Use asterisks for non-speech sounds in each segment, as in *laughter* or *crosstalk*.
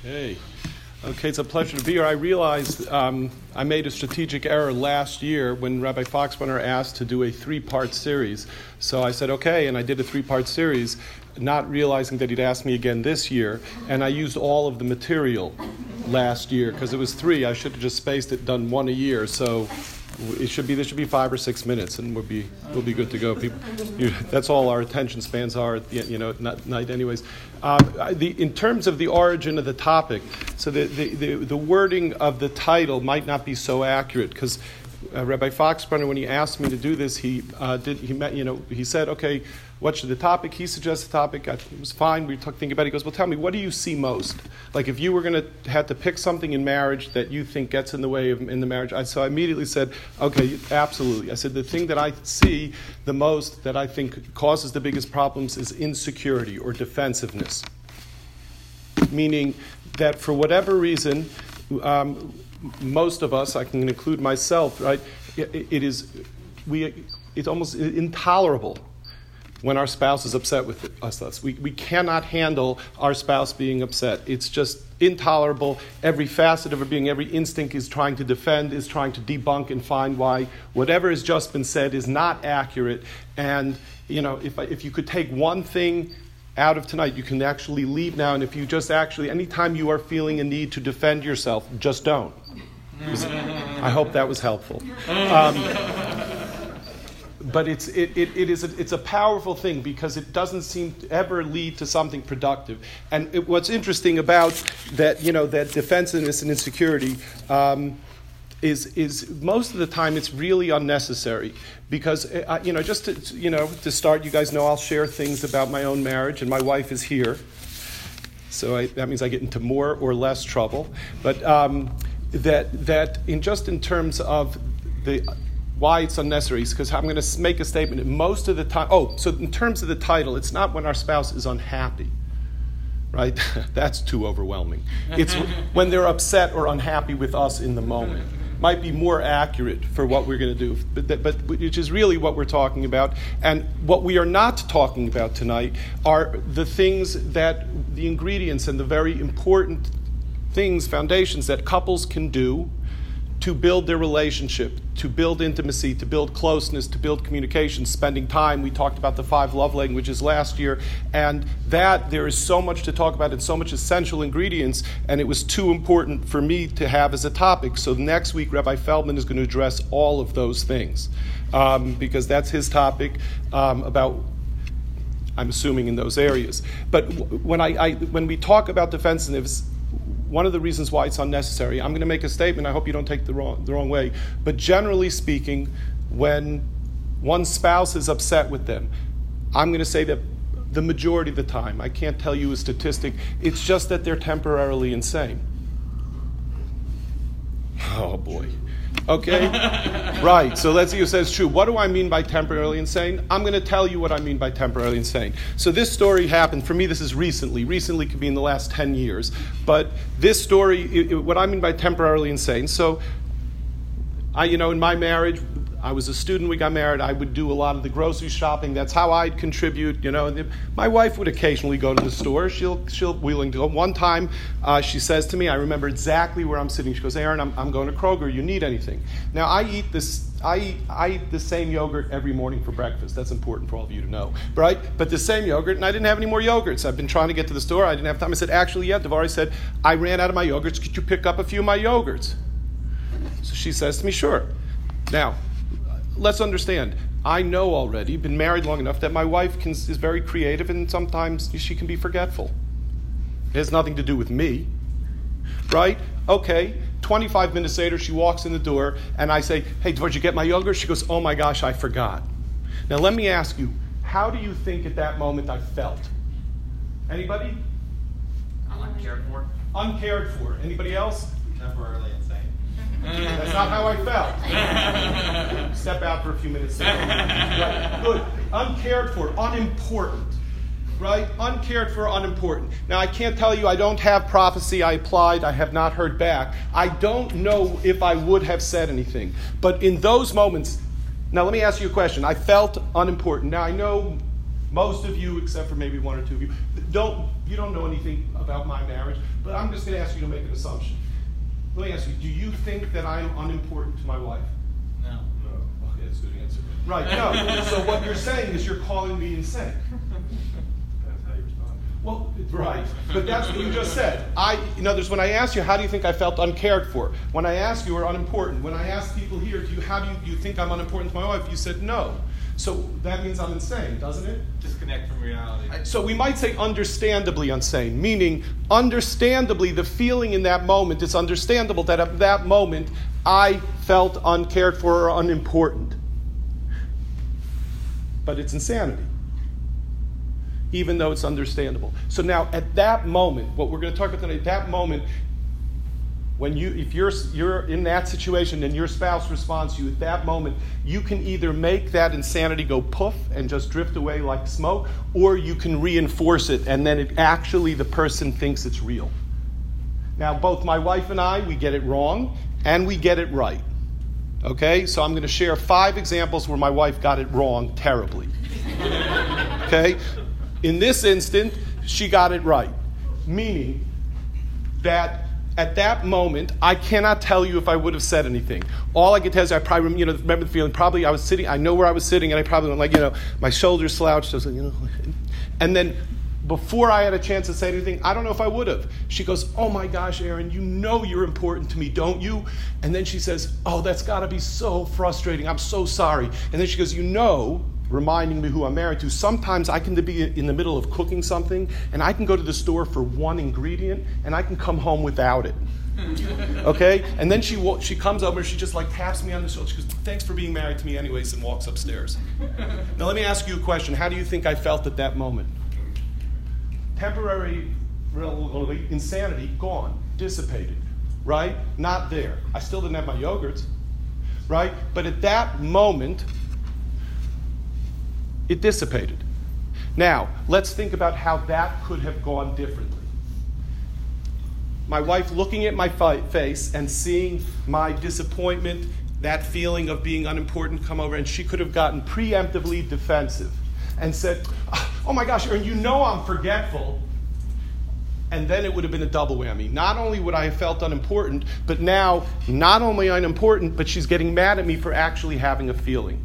Okay. Okay, it's a pleasure to be here. I realized um, I made a strategic error last year when Rabbi Foxbrunner asked to do a three part series. So I said, okay, and I did a three part series, not realizing that he'd ask me again this year. And I used all of the material last year because it was three. I should have just spaced it, done one a year. So it should be this should be five or six minutes, and we'll be we'll be good to go. People, you, that's all our attention spans are, you know, at night, anyways. Um, the, in terms of the origin of the topic, so the, the, the, the wording of the title might not be so accurate because uh, Rabbi Foxbrunner, when he asked me to do this, he uh, did he met, you know he said, okay, what should the topic? He suggested the topic. I, it was fine. We talked thinking about it. He goes, well, tell me, what do you see most? Like if you were going to have to pick something in marriage that you think gets in the way of in the marriage, I, so I immediately said, okay, absolutely. I said the thing that I see the most that I think causes the biggest problems is insecurity or defensiveness, meaning that for whatever reason. Um, most of us, I can include myself, right? it, it is, we, it's almost intolerable when our spouse is upset with us. We, we cannot handle our spouse being upset. It's just intolerable. Every facet of our being, every instinct is trying to defend, is trying to debunk and find why whatever has just been said is not accurate. And, you know, if, if you could take one thing out of tonight, you can actually leave now. And if you just actually, anytime you are feeling a need to defend yourself, just don't. I hope that was helpful. Um, but it's, it, it, it is a, it's a powerful thing because it doesn't seem to ever lead to something productive. And it, what's interesting about that, you know, that defensiveness and insecurity um, is, is most of the time it's really unnecessary because, uh, you know, just to, you know, to start, you guys know I'll share things about my own marriage and my wife is here. So I, that means I get into more or less trouble. But um, that, that in just in terms of the why it's unnecessary is because I'm going to make a statement most of the time. Oh, so in terms of the title, it's not when our spouse is unhappy, right? *laughs* That's too overwhelming. It's when they're upset or unhappy with us in the moment. Might be more accurate for what we're going to do, but, but which is really what we're talking about. And what we are not talking about tonight are the things that the ingredients and the very important things, foundations that couples can do to build their relationship, to build intimacy, to build closeness, to build communication, spending time. We talked about the five love languages last year, and that there is so much to talk about and so much essential ingredients, and it was too important for me to have as a topic. So next week, Rabbi Feldman is going to address all of those things um, because that's his topic um, about I'm assuming in those areas. But when, I, I, when we talk about defensiveness, one of the reasons why it's unnecessary. I'm going to make a statement. I hope you don't take the wrong, the wrong way. But generally speaking, when one spouse is upset with them, I'm going to say that the majority of the time, I can't tell you a statistic, it's just that they're temporarily insane. Oh boy. Okay? right. So let's see who says true. What do I mean by temporarily insane? I'm going to tell you what I mean by temporarily insane. So this story happened, for me, this is recently. Recently could be in the last 10 years. But this story, it, it, what I mean by temporarily insane. So, I, you know, in my marriage, I was a student, we got married, I would do a lot of the grocery shopping. That's how I'd contribute, you know. My wife would occasionally go to the store. She'll, she'll willing to go. One time, uh, she says to me, I remember exactly where I'm sitting. She goes, Aaron, I'm, I'm going to Kroger. You need anything? Now, I eat this I eat, I eat the same yogurt every morning for breakfast. That's important for all of you to know, right? But the same yogurt, and I didn't have any more yogurts. I've been trying to get to the store. I didn't have time. I said, actually, yeah, Devari said, I ran out of my yogurts. Could you pick up a few of my yogurts? So she says to me, sure. Now, let's understand. I know already, been married long enough, that my wife can, is very creative and sometimes she can be forgetful. It has nothing to do with me, right? Okay, 25 minutes later, she walks in the door and I say, Hey, did you get my yogurt? She goes, Oh my gosh, I forgot. Now, let me ask you, how do you think at that moment I felt? Anybody? Uncared for. Uncared for. Anybody else? Temporarily that's not how I felt. *laughs* Step out for a few minutes. Right. Good. Uncared for, unimportant. Right? Uncared for, unimportant. Now, I can't tell you I don't have prophecy. I applied. I have not heard back. I don't know if I would have said anything. But in those moments, now let me ask you a question. I felt unimportant. Now, I know most of you, except for maybe one or two of you, don't You don't know anything about my marriage, but I'm just going to ask you to make an assumption. Let me ask you, do you think that I'm unimportant to my wife? No. No. Okay, that's a good answer. Right, no. *laughs* so what you're saying is you're calling me insane. That's how you respond. Well, right, but that's what you just said. I, in others, when I asked you, how do you think I felt uncared for? When I asked you, are unimportant. When I asked people here, do you, how do you, do you think I'm unimportant to my wife? You said no. So that means I'm insane, doesn't it? Disconnect from reality. So we might say understandably insane, meaning understandably the feeling in that moment, it's understandable that at that moment I felt uncared for or unimportant. But it's insanity, even though it's understandable. So now at that moment, what we're going to talk about tonight, that moment, when you if you're you're in that situation and your spouse responds to you at that moment you can either make that insanity go poof and just drift away like smoke or you can reinforce it and then it actually the person thinks it's real. Now both my wife and i we get it wrong and we get it right. Okay? So i'm going to share five examples where my wife got it wrong terribly. *laughs* Okay? In this instant she got it right. Meaning that at that moment, I cannot tell you if I would have said anything. All I can tell is I probably, you know, remember the feeling. Probably I was sitting. I know where I was sitting, and I probably went like, you know, my shoulders slouched. I was like, you know, *laughs* and then before I had a chance to say anything, I don't know if I would have. She goes, "Oh my gosh, Aaron, you know you're important to me, don't you?" And then she says, "Oh, that's got to be so frustrating. I'm so sorry." And then she goes, "You know." Reminding me who I'm married to. Sometimes I can be in the middle of cooking something and I can go to the store for one ingredient and I can come home without it. *laughs* okay? And then she she comes over and she just like taps me on the shoulder. She goes, "Thanks for being married to me anyways," and walks upstairs. *laughs* now let me ask you a question. How do you think I felt at that moment? Temporary insanity gone, dissipated, right? Not there. I still didn't have my yogurts, right? But at that moment, it dissipated. Now, let's think about how that could have gone differently. My wife looking at my face and seeing my disappointment, that feeling of being unimportant come over, and she could have gotten preemptively defensive and said, Oh my gosh, Aaron, you know I'm forgetful. And then it would have been a double whammy. Not only would I have felt unimportant, but now, not only unimportant, but she's getting mad at me for actually having a feeling.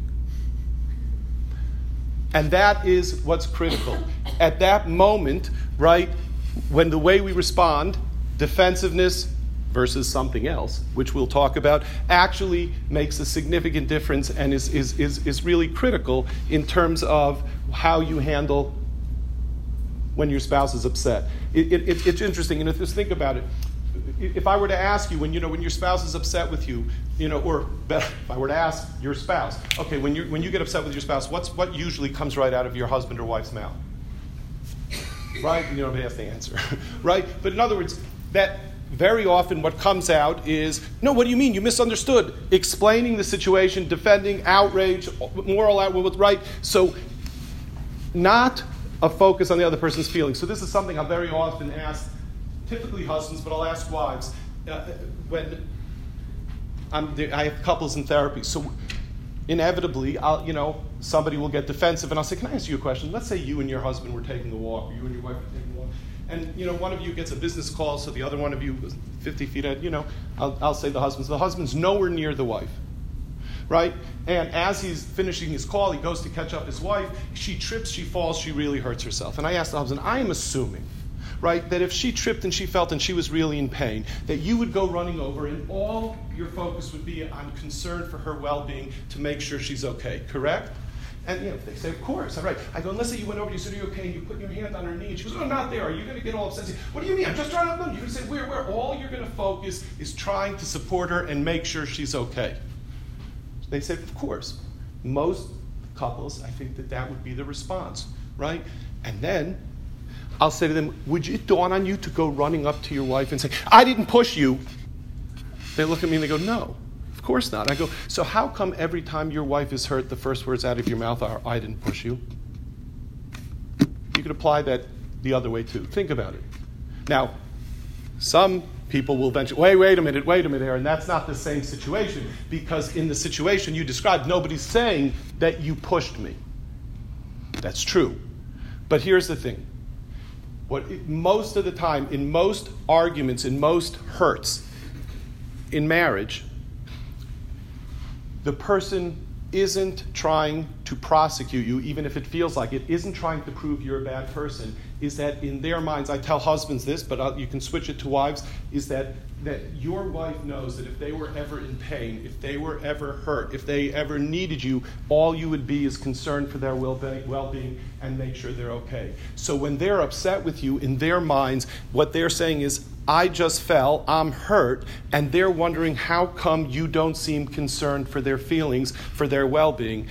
And that is what's critical. At that moment, right, when the way we respond, defensiveness versus something else, which we'll talk about, actually makes a significant difference and is, is, is, is really critical in terms of how you handle when your spouse is upset. It, it, it's interesting, and if just think about it, if I were to ask you when you know when your spouse is upset with you, you know, or better, if I were to ask your spouse, okay, when you when you get upset with your spouse, what's what usually comes right out of your husband or wife's mouth? right? You don't have to answer, *laughs* right? But in other words, that very often what comes out is, no, what do you mean? You misunderstood. Explaining the situation, defending outrage, moral outrage, right? So, not a focus on the other person's feelings. So, this is something I very often ask typically husbands, but I'll ask wives. Uh, when I'm, I have couples in therapy, so inevitably, I'll, you know, somebody will get defensive, and I'll say, "Can I ask you a question?" Let's say you and your husband were taking a walk, or you and your wife were taking a walk, and you know, one of you gets a business call, so the other one of you 50 feet ahead. You know, I'll, I'll say the husband's the husband's nowhere near the wife right? And as he's finishing his call, he goes to catch up his wife. She trips, she falls, she really hurts herself. And I asked the husband, I am assuming right? That if she tripped and she felt and she was really in pain, that you would go running over and all your focus would be on concern for her well being to make sure she's okay, correct? And you know, they say, of course, all right. I go, unless you went over, you said, are you okay? And you put your hand on her knee. And she goes, oh, not there. Are you going to get all upset? Say, what do you mean? I'm just trying to. You're going to say, where, where? All you're going to focus is trying to support her and make sure she's okay. They said, of course. Most couples, I think that that would be the response, right? And then I'll say to them, Would it dawn on you to go running up to your wife and say, I didn't push you? They look at me and they go, No, of course not. I go, So how come every time your wife is hurt, the first words out of your mouth are, I didn't push you? You could apply that the other way too. Think about it. Now, some people will venture, wait, wait a minute, wait a minute, Aaron, that's not the same situation because in the situation you described, nobody's saying that you pushed me. That's true. But here's the thing What most of the time, in most arguments, in most hurts in marriage, the person isn't trying to prosecute you, even if it feels like it, isn't trying to prove you're a bad person, is that in their minds, I tell husbands this, but I'll, you can switch it to wives, is that, that your wife knows that if they were ever in pain, if they were ever hurt, if they ever needed you, all you would be is concerned for their well being and make sure they're okay. So when they're upset with you, in their minds, what they're saying is, I just fell, I'm hurt, and they're wondering how come you don't seem concerned for their feelings, for their well being,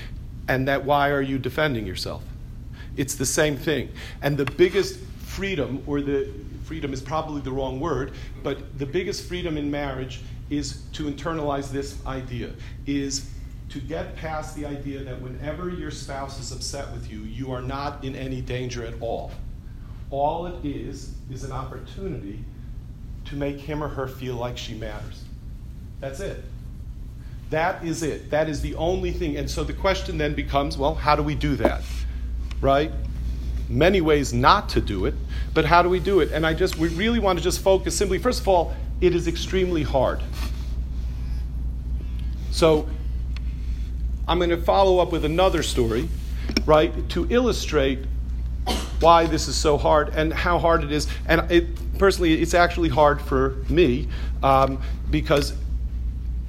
and that why are you defending yourself? It's the same thing. And the biggest freedom, or the freedom is probably the wrong word, but the biggest freedom in marriage is to internalize this idea, is to get past the idea that whenever your spouse is upset with you, you are not in any danger at all. All it is is an opportunity to make him or her feel like she matters. That's it. That is it. That is the only thing. And so the question then becomes well, how do we do that? Right? Many ways not to do it, but how do we do it? And I just, we really want to just focus simply, first of all, it is extremely hard. So I'm going to follow up with another story, right, to illustrate why this is so hard and how hard it is. And it, personally, it's actually hard for me um, because,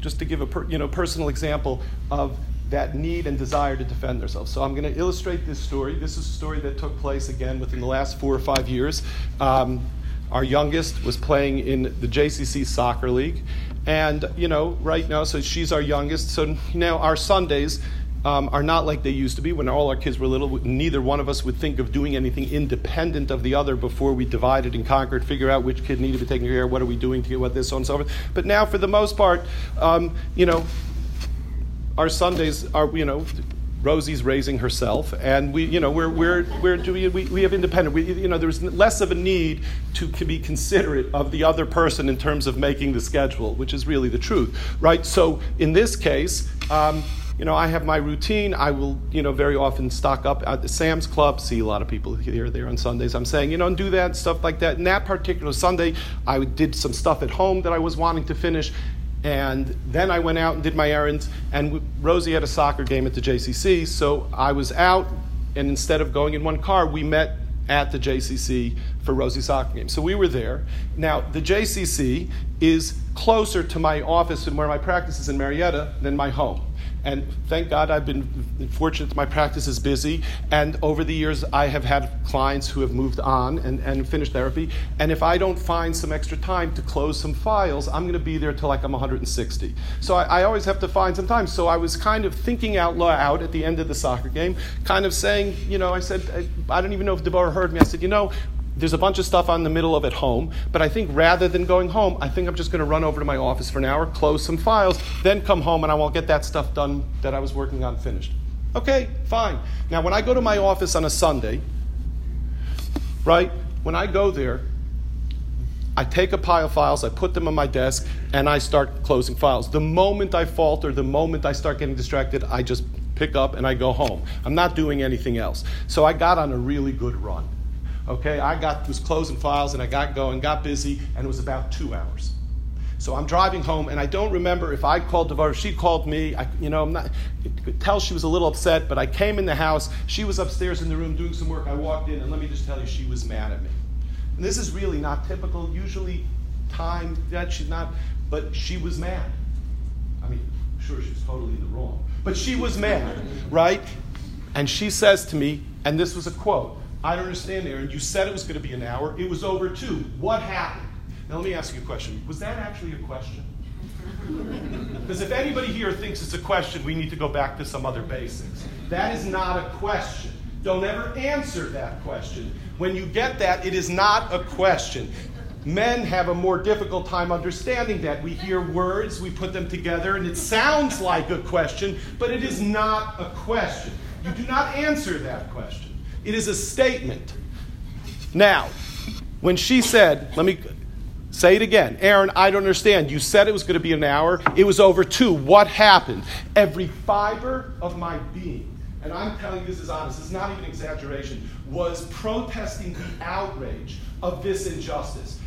just to give a per, you know personal example of that need and desire to defend themselves. So I'm going to illustrate this story. This is a story that took place again within the last four or five years. Um, our youngest was playing in the JCC soccer league, and you know, right now, so she's our youngest. So now our Sundays um, are not like they used to be when all our kids were little. Neither one of us would think of doing anything independent of the other before we divided and conquered, figure out which kid needed to be taken care of, what are we doing to get what this, so on and so forth. But now, for the most part, um, you know, our Sundays are, you know, Rosie's raising herself, and we, you know, we're, we're, we're doing, we, we have independent. We, you know, there's less of a need to, be considerate of the other person in terms of making the schedule, which is really the truth, right? So in this case, um, you know, I have my routine. I will, you know, very often stock up at the Sam's Club, see a lot of people here there on Sundays. I'm saying, you know, and do that stuff like that. And that particular Sunday, I did some stuff at home that I was wanting to finish. And then I went out and did my errands. And Rosie had a soccer game at the JCC, so I was out. And instead of going in one car, we met at the JCC for Rosie's soccer game. So we were there. Now, the JCC is closer to my office and where my practice is in Marietta than my home. And thank God I've been fortunate my practice is busy. And over the years, I have had clients who have moved on and, and finished therapy. And if I don't find some extra time to close some files, I'm going to be there till like I'm 160. So I, I always have to find some time. So I was kind of thinking out loud at the end of the soccer game, kind of saying, you know, I said, I, I don't even know if Deborah heard me. I said, you know, there's a bunch of stuff on the middle of at home, but I think rather than going home, I think I'm just going to run over to my office for an hour, close some files, then come home and I won't get that stuff done that I was working on finished. Okay, fine. Now, when I go to my office on a Sunday, right, when I go there, I take a pile of files, I put them on my desk, and I start closing files. The moment I falter, the moment I start getting distracted, I just pick up and I go home. I'm not doing anything else. So I got on a really good run. Okay, I got was closing files and I got going, got busy, and it was about two hours. So I'm driving home, and I don't remember if I called Devorah, she called me. I, you know, I'm not. could tell she was a little upset, but I came in the house. She was upstairs in the room doing some work. I walked in, and let me just tell you, she was mad at me. And this is really not typical. Usually, time that she's not, but she was mad. I mean, sure, she's totally in the wrong, but she was mad, right? And she says to me, and this was a quote. I don't understand, Aaron. You said it was going to be an hour. It was over two. What happened? Now, let me ask you a question. Was that actually a question? *laughs* Because if anybody here thinks it's a question, we need to go back to some other basics. That is not a question. Don't ever answer that question. When you get that, it is not a question. Men have a more difficult time understanding that. We hear words, we put them together, and it sounds like a question, but it is not a question. You do not answer that question. It is a statement. Now, when she said, let me say it again, Aaron, I don't understand. You said it was going to be an hour, it was over two. What happened? Every fiber of my being, and I'm telling you this is honest, is not even exaggeration, was protesting the outrage of this injustice.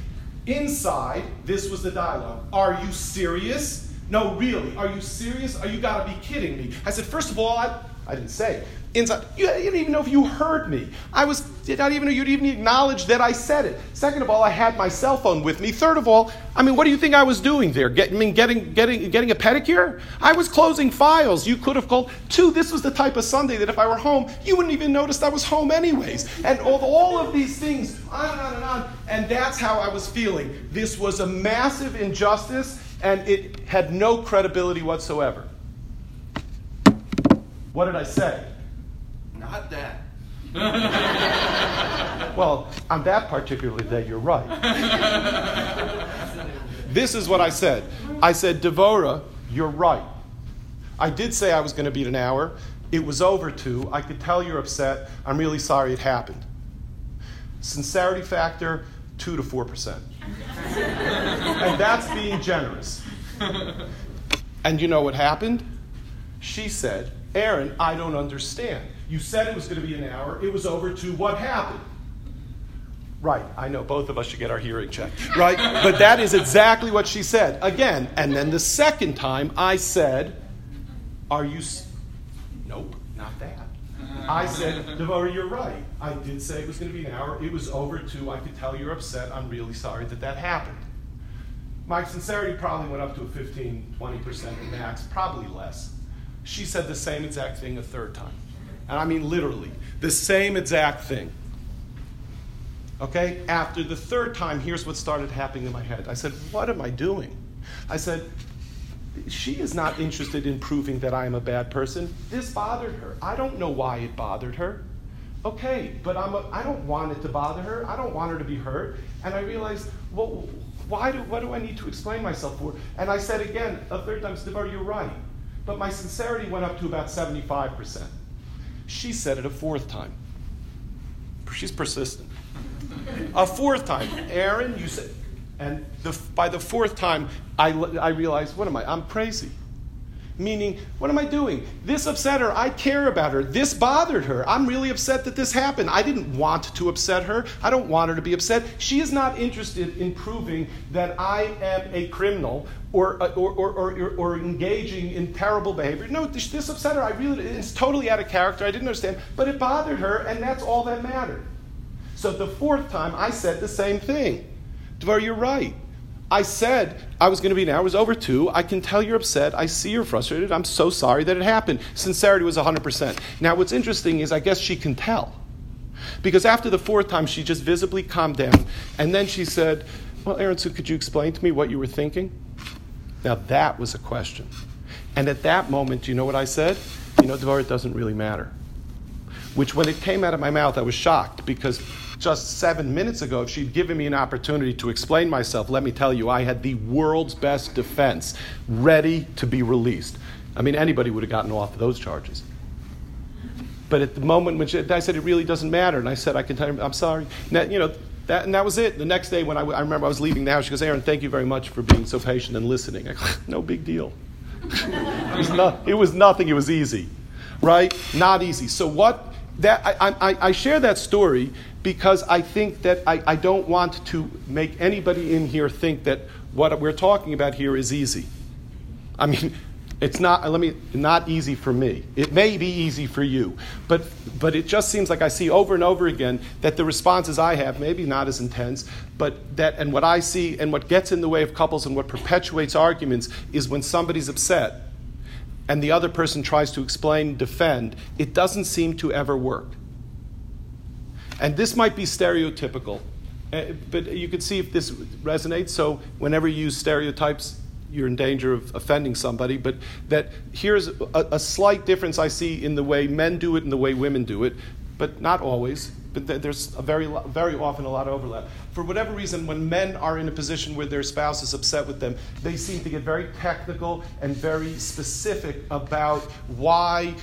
Inside, this was the dialogue. Are you serious? No, really. Are you serious? Are you gotta be kidding me? I said, first of all, I, I didn't say. Inside, you, didn't even know if you heard me. I was did not even know you'd even acknowledge that I said it. Second of all, I had my cell phone with me. Third of all, I mean, what do you think I was doing there? I mean, getting getting getting a pedicure? I was closing files. You could have called. Two, this was the type of Sunday that if I were home, you wouldn't even notice I was home anyways. And all, all of these things, on and on and on. And that's how I was feeling. This was a massive injustice, and it had no credibility whatsoever. What did I say? Not that. *laughs* Well, on that particular day, you're right. this is what I said. I said, Devora, you're right. I did say I was going to beat an hour. It was over two. I could tell you're upset. I'm really sorry it happened. Sincerity factor, two to four percent. and that's being generous. And you know what happened? She said, Aaron, I don't understand. You said it was going to be an hour. It was over two. What happened? Right, I know both of us should get our hearing checked, right? but that is exactly what she said. Again, and then the second time I said, Are you. S-? Nope, not that. I said, Devora, you're right. I did say it was going to be an hour. It was over two. I could tell you're upset. I'm really sorry that that happened. My sincerity probably went up to a 15, 20% max, probably less. She said the same exact thing a third time. And I mean literally, the same exact thing. Okay? After the third time, here's what started happening in my head. I said, What am I doing? I said, She is not interested in proving that I am a bad person. This bothered her. I don't know why it bothered her. Okay, but I'm a, I don't want it to bother her. I don't want her to be hurt. And I realized, well, why do, what do I need to explain myself for? And I said again, a third time, Stivar, you're right. But my sincerity went up to about 75%. She said it a fourth time. She's persistent. A fourth time, Aaron, you said, and the, by the fourth time, I, I realized, what am I? I'm crazy. Meaning, what am I doing? This upset her. I care about her. This bothered her. I'm really upset that this happened. I didn't want to upset her. I don't want her to be upset. She is not interested in proving that I am a criminal or, uh, or, or, or, or engaging in terrible behavior. No, this, this upset her. I really, it's totally out of character. I didn't understand. But it bothered her, and that's all that mattered. So the fourth time, I said the same thing. Dvar, you're right. I said I was going to be an hour. It was over two. I can tell you're upset. I see you're frustrated. I'm so sorry that it happened. Sincerity was 100%. Now, what's interesting is I guess she can tell. Because after the fourth time, she just visibly calmed down. And then she said, Well, Aaron, so could you explain to me what you were thinking? Now, that was a question. And at that moment, you know what I said? You know, Devorah, it doesn't really matter. Which, when it came out of my mouth, I was shocked because just seven minutes ago, if she'd given me an opportunity to explain myself, let me tell you, I had the world's best defense ready to be released. I mean, anybody would have gotten off of those charges. But at the moment when she, I said, it really doesn't matter, and I said, I can tell you, I'm sorry. Now, you know, that, and that was it. The next day, when I, I remember I was leaving the house, she goes, Aaron, thank you very much for being so patient and listening. I go, *laughs* no big deal. *laughs* it, was not, it was nothing, it was easy, right? Not easy. So, what that I, I, I, share that story because I think that I, I don't want to make anybody in here think that what we're talking about here is easy. I mean, it's not let me not easy for me. It may be easy for you, but but it just seems like I see over and over again that the responses I have maybe not as intense, but that and what I see and what gets in the way of couples and what perpetuates arguments is when somebody's upset and the other person tries to explain, defend, it doesn't seem to ever work. And this might be stereotypical, uh, but you can see if this resonates. So, whenever you use stereotypes, you're in danger of offending somebody. But that here's a, a slight difference I see in the way men do it and the way women do it, but not always. But there's very, very often a lot of overlap. For whatever reason, when men are in a position where their spouse is upset with them, they seem to get very technical and very specific about why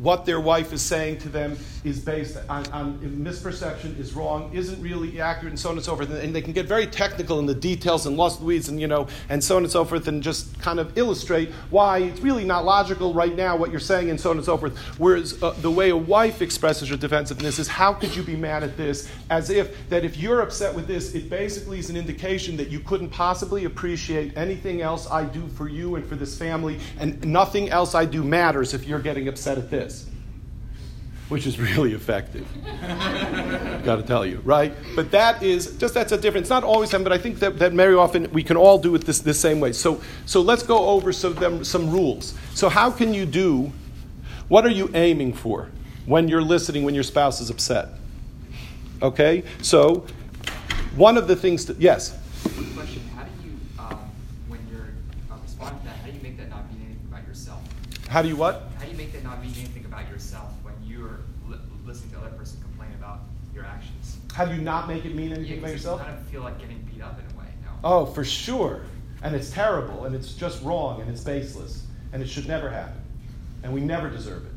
what their wife is saying to them is based on, on misperception, is wrong, isn't really accurate, and so on and so forth. And they can get very technical in the details and lost weeds and you know and so on and so forth, and just kind of illustrate why it's really not logical right now what you're saying and so on and so forth. Whereas uh, the way a wife expresses her defensiveness is, how could you be mad at this? As if that if you're upset with this, it basically is an indication that you couldn't possibly appreciate anything else I do for you and for this family, and nothing else I do matters if you're getting upset at this which is really effective. Got to tell you, right? But that is just that's a difference. It's not always them, but I think that, that very often we can all do it this, this same way. So, so let's go over some, them, some rules. So, how can you do? What are you aiming for when you're listening when your spouse is upset? Okay, so one of the things that yes. Question: How do you, um, when you're uh, responding to that, how do you make that not mean anything about yourself? How do you what? How do you make that not mean anything about yourself when you're li- listening to the other person complain about your actions? How do you not make it mean anything Yeah, about 'cause yourself? You kind of feel like getting beat up in a way. No. Oh, for sure. And it's terrible, and it's just wrong, and it's baseless, and it should never happen. And we never deserve it.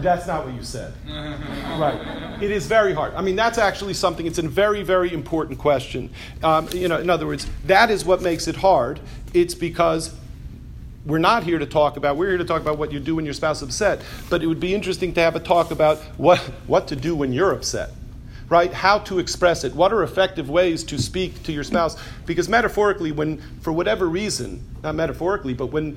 That's not what you said. *laughs* right. It is very hard. I mean, that's actually something, it's a very, very important question. Um, you know, in other words, that is what makes it hard. It's because we're not here to talk about, we're here to talk about what you do when your spouse is upset. But it would be interesting to have a talk about what, what to do when you're upset right? How to express it. What are effective ways to speak to your spouse? Because metaphorically, when, for whatever reason, not metaphorically, but when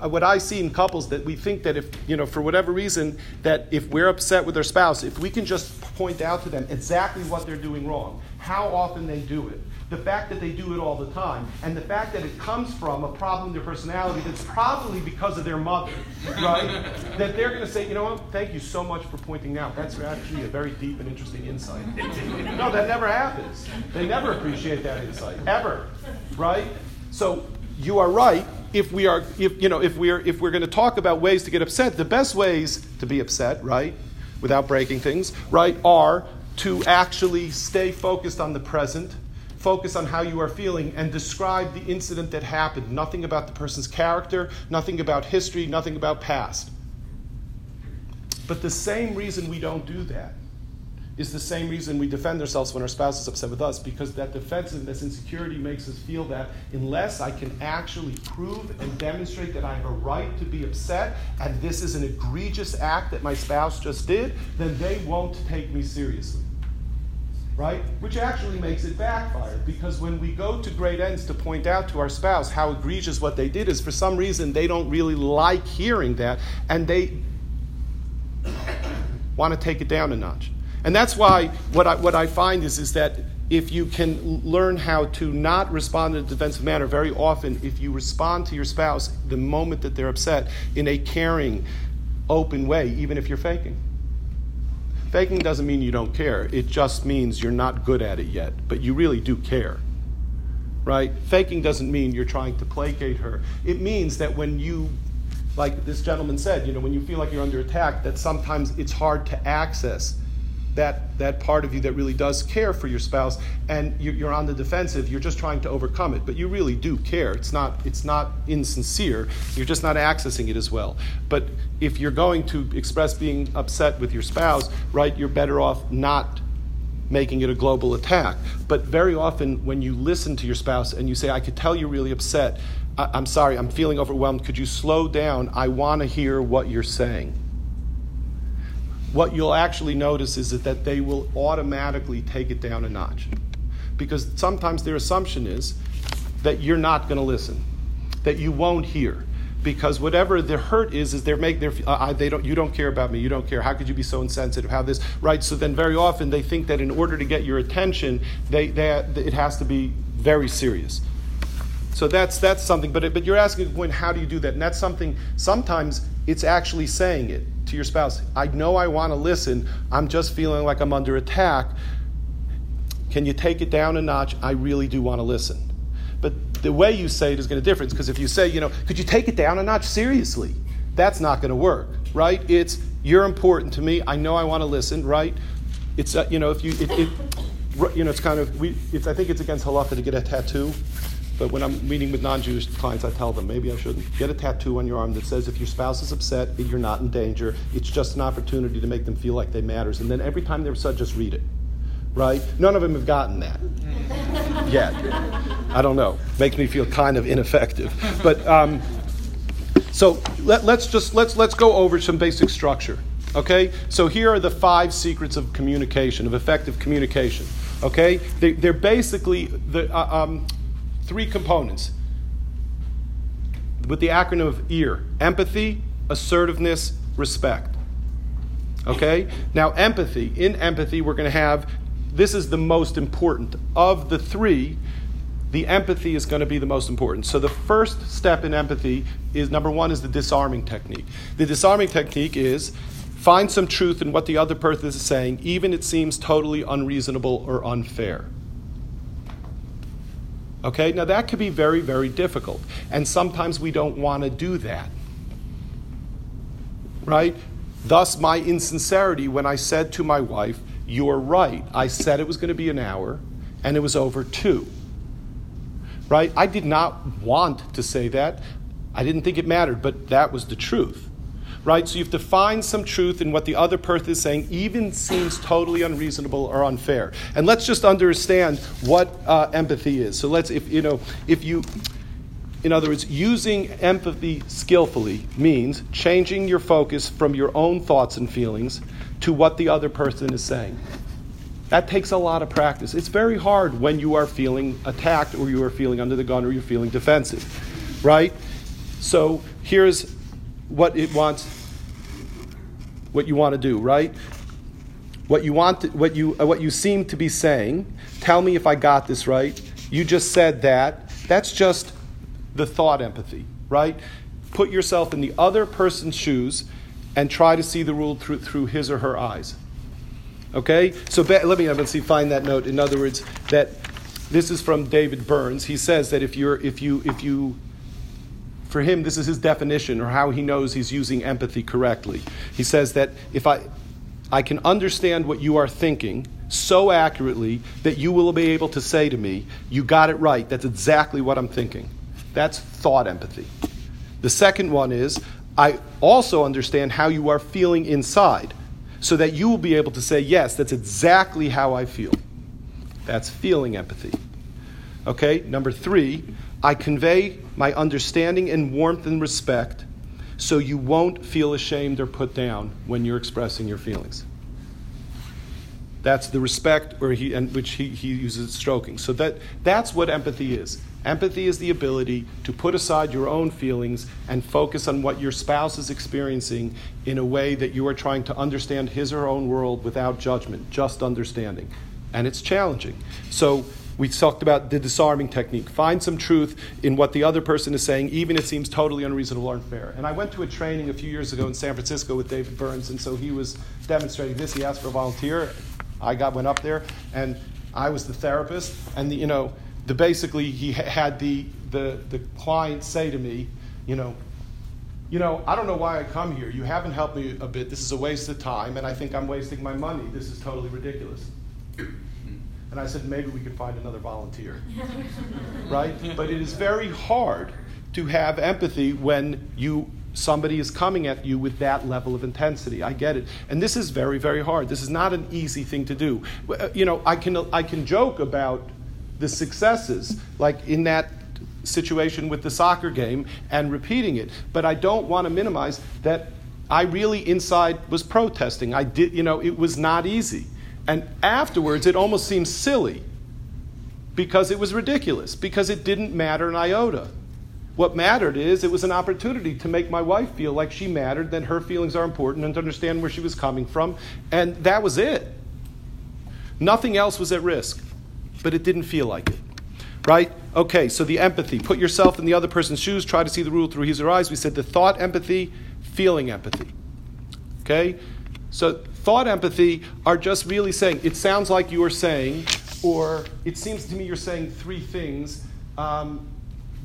uh, what I see in couples that we think that if, you know, for whatever reason, that if we're upset with our spouse, if we can just point out to them exactly what they're doing wrong, how often they do it, the fact that they do it all the time, and the fact that it comes from a problem in their personality that's probably because of their mother, right? *laughs* that they're going to say, you know what, thank you so much for pointing out. That's actually a very deep and interesting insight. *laughs* no, that never happens. They never appreciate that insight, ever, right? So you are right. If we are, if you know, if we are, if we're going to talk about ways to get upset, the best ways to be upset, right, without breaking things, right, are to actually stay focused on the present focus on how you are feeling and describe the incident that happened. Nothing about the person's character, nothing about history, nothing about past. But the same reason we don't do that is the same reason we defend ourselves when our spouse is upset with us, because that defensiveness, insecurity makes us feel that unless I can actually prove and demonstrate that I have a right to be upset and this is an egregious act that my spouse just did, then they won't take me seriously right? Which actually makes it backfire because when we go to great ends to point out to our spouse how egregious what they did is, for some reason they don't really like hearing that and they *coughs* want to take it down a notch. And that's why what I, what I find is, is that if you can learn how to not respond in a defensive manner, very often, if you respond to your spouse the moment that they're upset in a caring, open way, even if you're faking Faking doesn't mean you don't care. It just means you're not good at it yet, but you really do care. Right? Faking doesn't mean you're trying to placate her. It means that when you, like this gentleman said, you know, when you feel like you're under attack, that sometimes it's hard to access that, that part of you that really does care for your spouse and you're on the defensive you're just trying to overcome it. But you really do care. It's not it's not insincere. You're just not accessing it as well. But if you're going to express being upset with your spouse right you're better off not making it a global attack. But very often when you listen to your spouse and you say i could tell you're really upset. I- i'm sorry. I'm feeling overwhelmed. Could you slow down? I want to hear what you're saying what you'll actually notice is that, they will automatically take it down a notch. Because sometimes their assumption is that you're not going to listen, that you won't hear. Because whatever the hurt is, is they're make their uh, they don't you don't care about me, you don't care. How could you be so insensitive? How this right? So then very often they think that in order to get your attention, they, they it has to be very serious. So that's that's something. But but you're asking when how do you do that? And that's something. Sometimes it's actually saying it to your spouse. I know I want to listen. I'm just feeling like I'm under attack. Can you take it down a notch? I really do want to listen. But the way you say it is going to differ. Because if you say, you know, could you take it down a notch seriously? That's not going to work, right? It's you're important to me. I know I want to listen, right? It's uh, you know if you it, it, you know it's kind of we. It's, I think it's against halacha to get a tattoo but when I'm meeting with non Jewish clients, I tell them maybe I shouldn't. Get a tattoo on your arm that says if your spouse is upset, you're not in danger. It's just an opportunity to make them feel like they matters. And then every time they're upset, just read it. Right? None of them have gotten that *laughs* yet. I don't know. Makes me feel kind of ineffective. But um, so let, let's just let's let's go over some basic structure. Okay? So here are the five secrets of communication, of effective communication. Okay? They, are basically the uh, um, three components with the acronym of EAR empathy, assertiveness, respect. Okay? Now, empathy. In empathy, we're going to have this is the most important. Of the three, the empathy is going to be the most important. So, the first step in empathy is number one is the disarming technique. The disarming technique is find some truth in what the other person is saying, even it seems totally unreasonable or unfair. Okay, now that could be very, very difficult. And sometimes we don't want to do that. Right? Thus, my insincerity when I said to my wife, You're right. I said it was going to be an hour, and it was over two. Right? I did not want to say that. I didn't think it mattered, but that was the truth right? So you have to find some truth in what the other person is saying, even seems totally unreasonable or unfair. And let's just understand what uh, empathy is. So let's, if you know, if you, in other words, using empathy skillfully means changing your focus from your own thoughts and feelings to what the other person is saying. That takes a lot of practice. It's very hard when you are feeling attacked or you are feeling under the gun or you're feeling defensive, right? So here's what it wants, what you want to do, right? What you want, to, what you, what you seem to be saying. Tell me if I got this right. You just said that. That's just the thought empathy, right? Put yourself in the other person's shoes and try to see the world through, through his or her eyes. Okay? So let me let's see, find that note. In other words, that this is from David Burns. He says that if you're if you if you for him, this is his definition or how he knows he's using empathy correctly. He says that if I, I can understand what you are thinking so accurately that you will be able to say to me, You got it right. That's exactly what I'm thinking. That's thought empathy. The second one is, I also understand how you are feeling inside so that you will be able to say, Yes, that's exactly how I feel. That's feeling empathy. Okay, number three, I convey my understanding and warmth and respect so you won't feel ashamed or put down when you're expressing your feelings. That's the respect or he, and which he, he uses stroking. So that, that's what empathy is. Empathy is the ability to put aside your own feelings and focus on what your spouse is experiencing in a way that you are trying to understand his or her own world without judgment, just understanding. And it's challenging. So we talked about the disarming technique. Find some truth in what the other person is saying, even if it seems totally unreasonable or unfair. And I went to a training a few years ago in San Francisco with David Burns, and so he was demonstrating this. He asked for a volunteer. I got went up there, and I was the therapist. And the, you know, the basically he had the the the client say to me, you know, you know, I don't know why I come here. You haven't helped me a bit. This is a waste of time, and I think I'm wasting my money. This is totally ridiculous. And I said, maybe we could find another volunteer. *laughs* right? But it is very hard to have empathy when you somebody is coming at you with that level of intensity. I get it. And this is very, very hard. This is not an easy thing to do. Uh, you know, I can, I can joke about the successes, like in that situation with the soccer game and repeating it, but I don't want to minimize that I really inside was protesting. I did, you know, it was not easy. And afterwards, it almost seems silly because it was ridiculous, because it didn't matter an iota. What mattered is it was an opportunity to make my wife feel like she mattered, that her feelings are important, and to understand where she was coming from. And that was it. Nothing else was at risk, but it didn't feel like it. Right? Okay, so the empathy. Put yourself in the other person's shoes, try to see the rule through his or her eyes. We said the thought empathy, feeling empathy. Okay? So thought empathy are just really saying, it sounds like you are saying, or it seems to me you're saying three things um,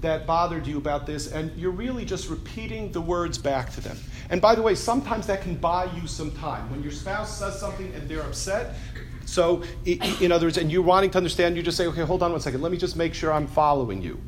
that bothered you about this, and you're really just repeating the words back to them. And by the way, sometimes that can buy you some time. When your spouse says something and they're upset, so in other words, and you're wanting to understand, you just say, okay, hold on one second, let me just make sure I'm following you.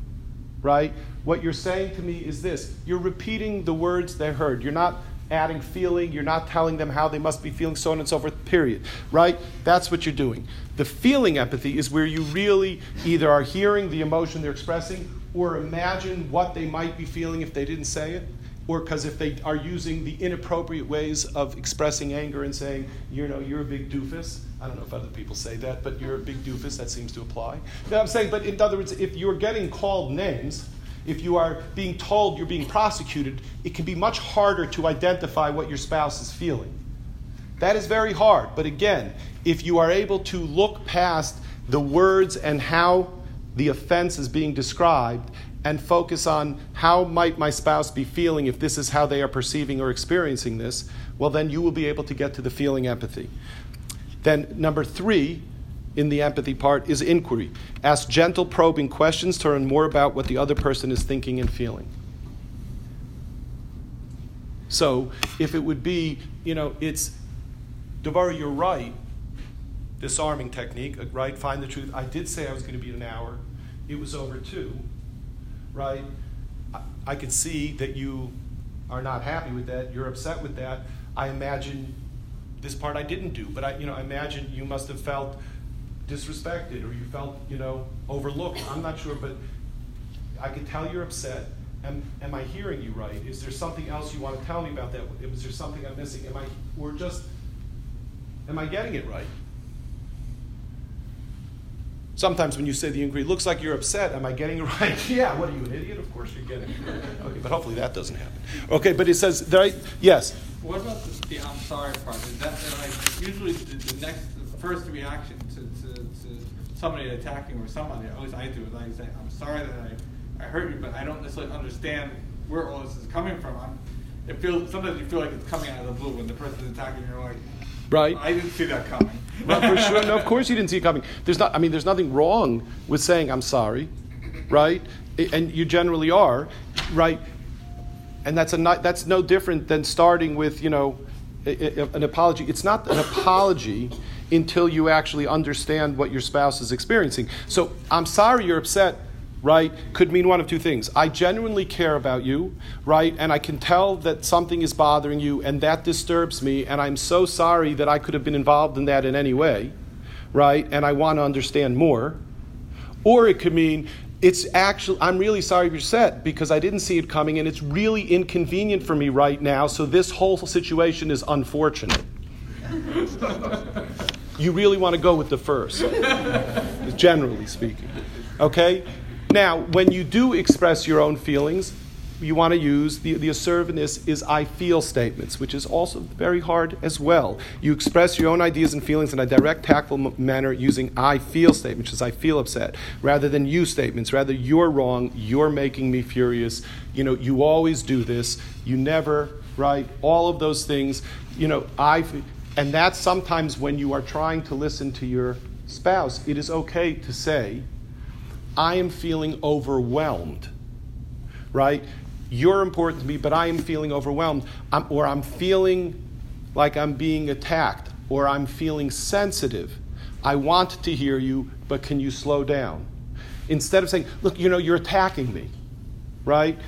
right? What you're saying to me is this you're repeating the words they heard. You're not adding feeling, you're not telling them how they must be feeling, so on and so forth, period. Right? That's what you're doing. The feeling empathy is where you really either are hearing the emotion they're expressing or imagine what they might be feeling if they didn't say it or because if they are using the inappropriate ways of expressing anger and saying, you know, you're a big doofus. I don't know if other people say that, but you're a big doofus. That seems to apply. You I'm saying, but in other words, if you're getting called names, if you are being told you're being prosecuted, it can be much harder to identify what your spouse is feeling. That is very hard. But again, if you are able to look past the words and how the offense is being described and focus on how might my spouse be feeling if this is how they are perceiving or experiencing this, well, then you will be able to get to the feeling empathy. Then, number three in the empathy part is inquiry. Ask gentle, probing questions to learn more about what the other person is thinking and feeling. So, if it would be, you know, it's, Devar, you're right, disarming technique, uh, right? Find the truth. I did say I was going to be an hour, it was over two right? I, I could see that you are not happy with that. You're upset with that. I imagine this part I didn't do, but I, you know, I imagine you must have felt disrespected or you felt, you know, overlooked. I'm not sure, but I could tell you're upset. Am, am I hearing you right? Is there something else you want to tell me about that? Is there something I'm missing? Am I, or just, am I getting it right? Sometimes when you say the inquiry, looks like you're upset. Am I getting it *laughs* right? yeah, what are you, an idiot? Of course you're getting it right. *laughs* Okay, but hopefully that doesn't happen. Okay, but it says, right? Yes? What about the, the I'm sorry part? Is that like usually the, the next, the first reaction somebody attacking or somebody, at least I do, is I say, I'm sorry that I, I hurt you, but I don't necessarily understand where all this is coming from. I'm, it feels, sometimes you feel like it's coming out of the blue when the person is attacking you, you're like, Right. I didn't see that coming. *laughs* Well, for sure. No, of course you didn't see it coming. There's not. I mean, there's nothing wrong with saying I'm sorry, right? And you generally are, right? And that's a not, that's no different than starting with you know an apology. It's not an apology until you actually understand what your spouse is experiencing. So I'm sorry you're upset right, could mean one of two things. I genuinely care about you, right, and I can tell that something is bothering you and that disturbs me, and I'm so sorry that I could have been involved in that in any way, right, and I want to understand more. Or it could mean it's actually, I'm really sorry you're upset because I didn't see it coming and it's really inconvenient for me right now, so this whole situation is unfortunate. *laughs* you really want to go with the first, generally speaking. Okay? Now, when you do express your own feelings, you want to use the, the assertiveness is I feel statements, which is also very hard as well. You express your own ideas and feelings in a direct, tactful manner using I feel statements, which is I feel upset, rather than you statements, rather you're wrong, you're making me furious. You know, you always do this, you never, right? All of those things, you know, I, and that's sometimes when you are trying to listen to your spouse, it is okay to say, I am feeling overwhelmed, right? You're important to me, but I am feeling overwhelmed. I'm, or I'm feeling like I'm being attacked, or I'm feeling sensitive. I want to hear you, but can you slow down? Instead of saying, look, you know, you're attacking me, right?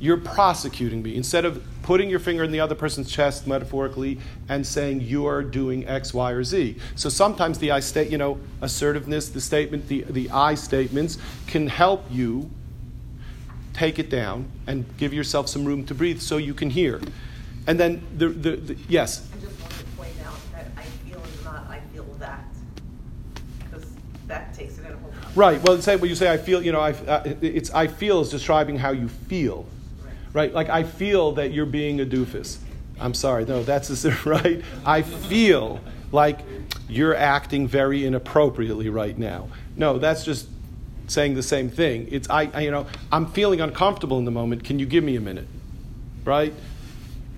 You're prosecuting me. Instead of putting your finger in the other person's chest metaphorically and saying you're doing X, Y, or Z. So sometimes the I state, you know, assertiveness, the statement, the, the I statements can help you take it down and give yourself some room to breathe so you can hear. And then the, the, the yes. I just want to point out that I feel not I feel that because that takes it in a whole. Right. Well, say when you say I feel, you know, I, uh, it's I feel is describing how you feel right? Like, I feel that you're being a doofus. I'm sorry, no, that's *laughs* right. I feel like you're acting very inappropriately right now. No, that's just saying the same thing. It's I, I, you know, I'm feeling uncomfortable in the moment. Can you give me a minute? Right?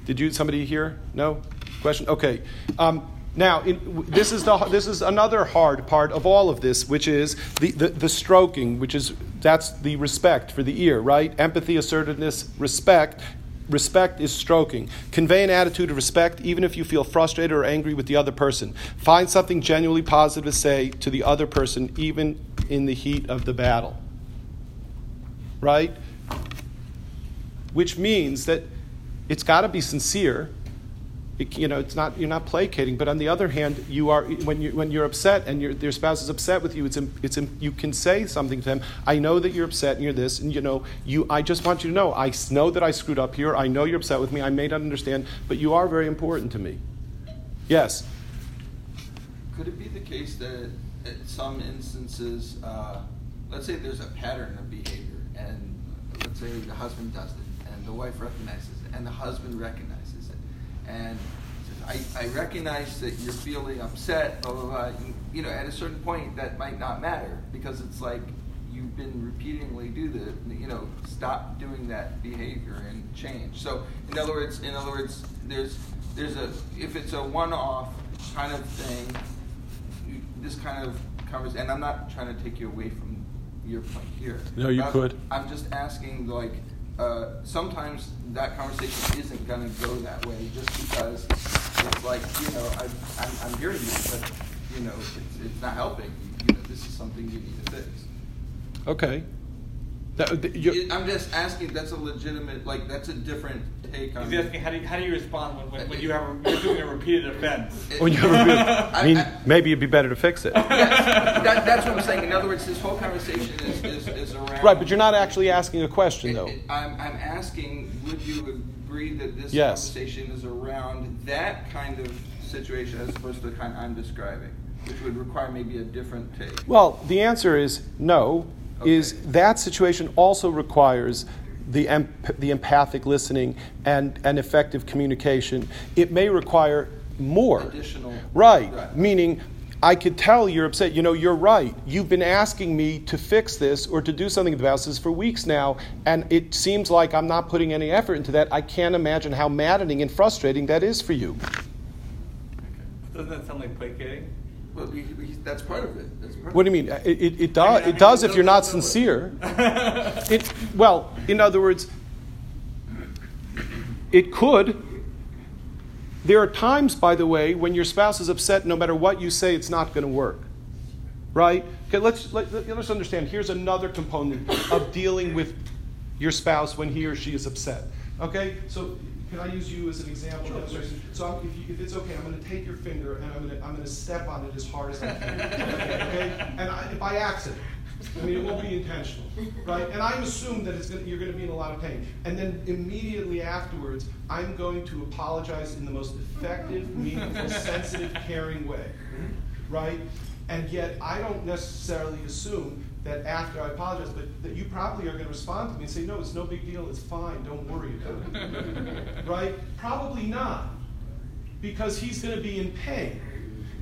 Did you somebody here? No question. Okay. Um, now, in, this, is the, this is another hard part of all of this, which is the, the, the, stroking, which is that's the respect for the ear, right? Empathy, assertiveness, respect. Respect is stroking. Convey an attitude of respect even if you feel frustrated or angry with the other person. Find something genuinely positive to say to the other person even in the heat of the battle. right? Which means that it's got to be sincere. You know, it's not you're not placating. But on the other hand, you are when you when you're upset and your your spouse is upset with you. It's it's you can say something to them. I know that you're upset and you're this, and you know you. I just want you to know. I know that I screwed up here. I know you're upset with me. I may not understand, but you are very important to me. Yes. Could it be the case that in some instances, uh, let's say there's a pattern of behavior, and let's say the husband does it, and the wife recognizes it, and the husband recognizes and says, I, I recognize that you're feeling upset, blah, blah, blah. You, you know, at a certain point, that might not matter because it's like you've been repeatedly do the, you know, stop doing that behavior and change. So, in other words, in other words, there's, there's a, if it's a one-off kind of thing, this kind of conversation, and I'm not trying to take you away from your point here. No, you I'm- could. I'm just asking, like, uh, sometimes that conversation isn't going to go that way just because it's like, you know, I, I'm, I'm hearing you, but, you know, it's, it's not helping. You know, this is something you need to fix. Okay. That, th- I'm just asking, that's a legitimate, like, that's a different take on He's asking, how do you, how do you respond when, when, when you have a, you're doing a repeated offense? *laughs* when you're, I mean, I- maybe it'd be better to fix it. Yes, that, that's what I'm saying. In other words, this whole conversation is, is, is around. Right, but you're not actually asking a question, It- though. it- I'm, I'm asking, would you agree that this Yes. conversation is around that kind of situation as opposed to the kind I'm describing, which would require maybe a different take? Well, the answer is no. Is that situation also requires the, emp- the empathic listening and, and effective communication? It may require more. Additional- Right. Right. Meaning, I could tell you're upset. You know, you're right. You've been asking me to fix this or to do something about this for weeks now, and it seems like I'm not putting any effort into that. I can't imagine how maddening and frustrating that is for you. Doesn't that sound like placating? Well, we, we, that's part of it. That's part What do you mean? It, it, it, does, I mean, it does if you're not no, no, no. sincere. *laughs* It, well, in other words, it could. There are times, by the way, when your spouse is upset, no matter what you say, it's not going to work. Right? Okay, let's, let, let- let's understand. Here's another component of dealing with your spouse when he or she is upset. Okay? So, can I use you as an example? demonstration? So, I'm- if, you, if it's okay, I'm going to take your finger and I'm going to I'm going to step on it as hard as I can. *laughs* okay? And I, by accident. I mean, it won't be intentional, right? And I'm assuming that it's gonna, you're going to be in a lot of pain. And then immediately afterwards, I'm going to apologize in the most effective, meaningful, *laughs* sensitive, caring way, right? And yet, I don't necessarily assume that after I apologize, but that you probably are going to respond to me and say, "No, it's no big deal. It's fine. Don't worry about it." *laughs* right? Probably not, because he's going to be in pain.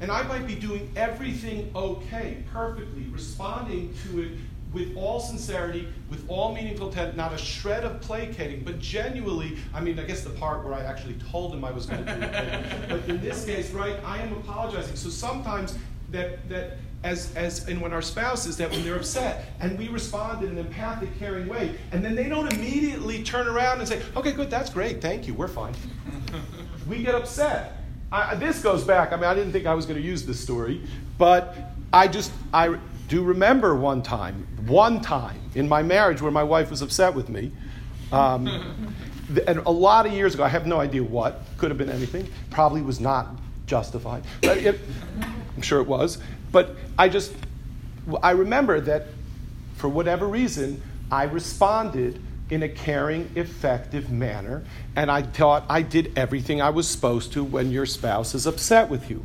And I might be doing everything okay, perfectly, responding to it with all sincerity, with all meaningful intent, not a shred of placating, but genuinely, I mean, I guess the part where I actually told him I was going to do it. but in this case, right, I am apologizing. So sometimes that, that as, as and when our spouses, that when they're upset, and we respond in an empathic, caring way, and then they don't immediately turn around and say, okay, good, that's great, thank you, we're fine. *laughs* we get upset. I, this goes back. I mean, I didn't think I was going to use this story, but I just I do remember one time, one time in my marriage where my wife was upset with me, um, *laughs* and a lot of years ago. I have no idea what. Could have been anything. Probably was not justified. But it, I'm sure it was. But I just I remember that for whatever reason I responded in a caring, effective manner, and I thought I did everything I was supposed to when your spouse is upset with you.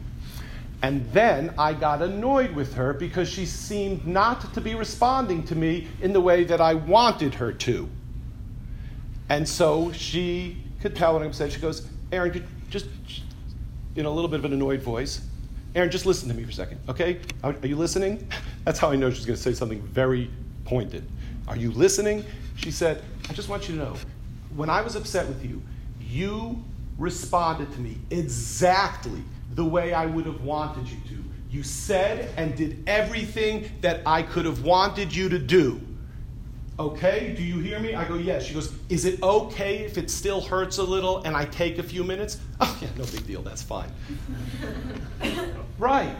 And then I got annoyed with her because she seemed not to be responding to me in the way that I wanted her to. And so she could tell when I'm upset. She goes, Aaron, ju- just in a little bit of an annoyed voice, Aaron, just listen to me for a second, okay? Are, are you listening? That's how I know she's going to say something very pointed. Are you listening? She said, I just want you to know, when I was upset with you, you responded to me exactly the way I would have wanted you to. You said and did everything that I could have wanted you to do. Okay, do you hear me? I go, yes. She goes, is it okay if it still hurts a little and I take a few minutes? Oh, yeah, no big deal. That's fine. *laughs* right.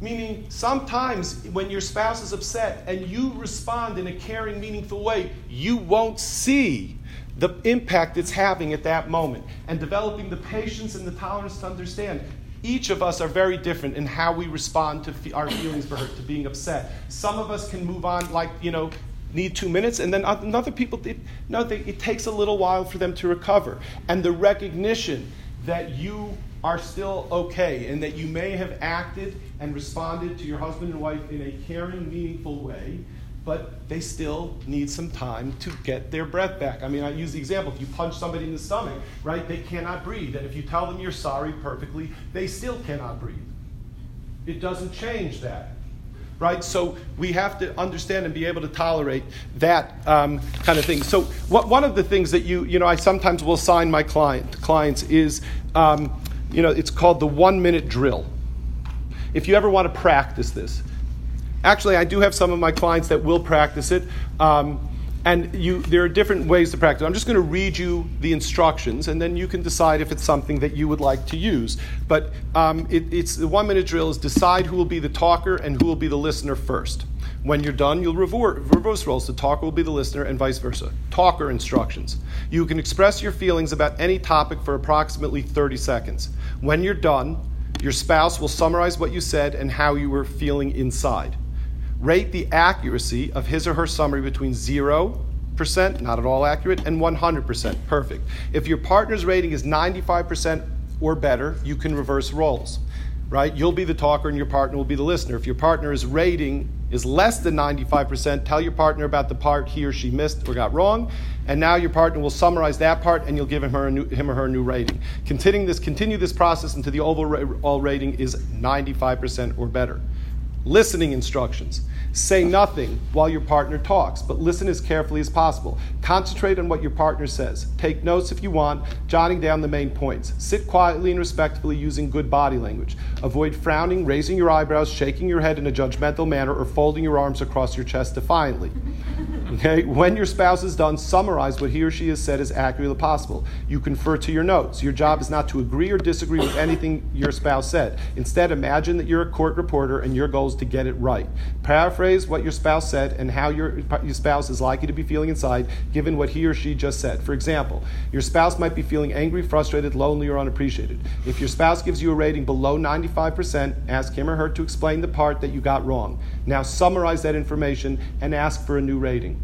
Meaning, sometimes when your spouse is upset and you respond in a caring, meaningful way, you won't see the impact it's having at that moment. And developing the patience and the tolerance to understand. Each of us are very different in how we respond to our feelings for hurt, to being upset. Some of us can move on, like, you know, need two minutes, and then other people, it, no, they, it takes a little while for them to recover. And the recognition that you are still okay and that you may have acted and responded to your husband and wife in a caring, meaningful way, but they still need some time to get their breath back. I mean, I use the example if you punch somebody in the stomach, right, they cannot breathe. And if you tell them you're sorry perfectly, they still cannot breathe. It doesn't change that right? So we have to understand and be able to tolerate that um, kind of thing. So what, one of the things that you, you know, I sometimes will assign my client clients is, um, you know, it's called the one minute drill. If you ever want to practice this, actually, I do have some of my clients that will practice it. Um, and you, there are different ways to practice. I'm just going to read you the instructions, and then you can decide if it's something that you would like to use. But um, it, it's the one minute drill is decide who will be the talker and who will be the listener first. When you're done, you'll reverse roles. The talker will be the listener, and vice versa. Talker instructions. You can express your feelings about any topic for approximately 30 seconds. When you're done, your spouse will summarize what you said and how you were feeling inside. Rate the accuracy of his or her summary between 0%, not at all accurate, and 100%, perfect. If your partner's rating is 95% or better, you can reverse roles, right? You'll be the talker and your partner will be the listener. If your partner's rating is less than 95%, tell your partner about the part he or she missed or got wrong, and now your partner will summarize that part and you'll give him, her new, him or her a new rating. Continuing this, continue this process until the overall rating is 95% or better. Listening instructions. Say nothing while your partner talks, but listen as carefully as possible. Concentrate on what your partner says. Take notes if you want, jotting down the main points. Sit quietly and respectfully using good body language. Avoid frowning, raising your eyebrows, shaking your head in a judgmental manner, or folding your arms across your chest defiantly. Okay? When your spouse is done, summarize what he or she has said as accurately as possible. You confer to your notes. Your job is not to agree or disagree with anything your spouse said. Instead, imagine that you're a court reporter and your goal is to get it right. Paraphrase what your spouse said and how your, your spouse is likely to be feeling inside given what he or she just said. For example, your spouse might be feeling angry, frustrated, lonely, or unappreciated. If your spouse gives you a rating below 95%, ask him or her to explain the part that you got wrong. Now summarize that information and ask for a new rating.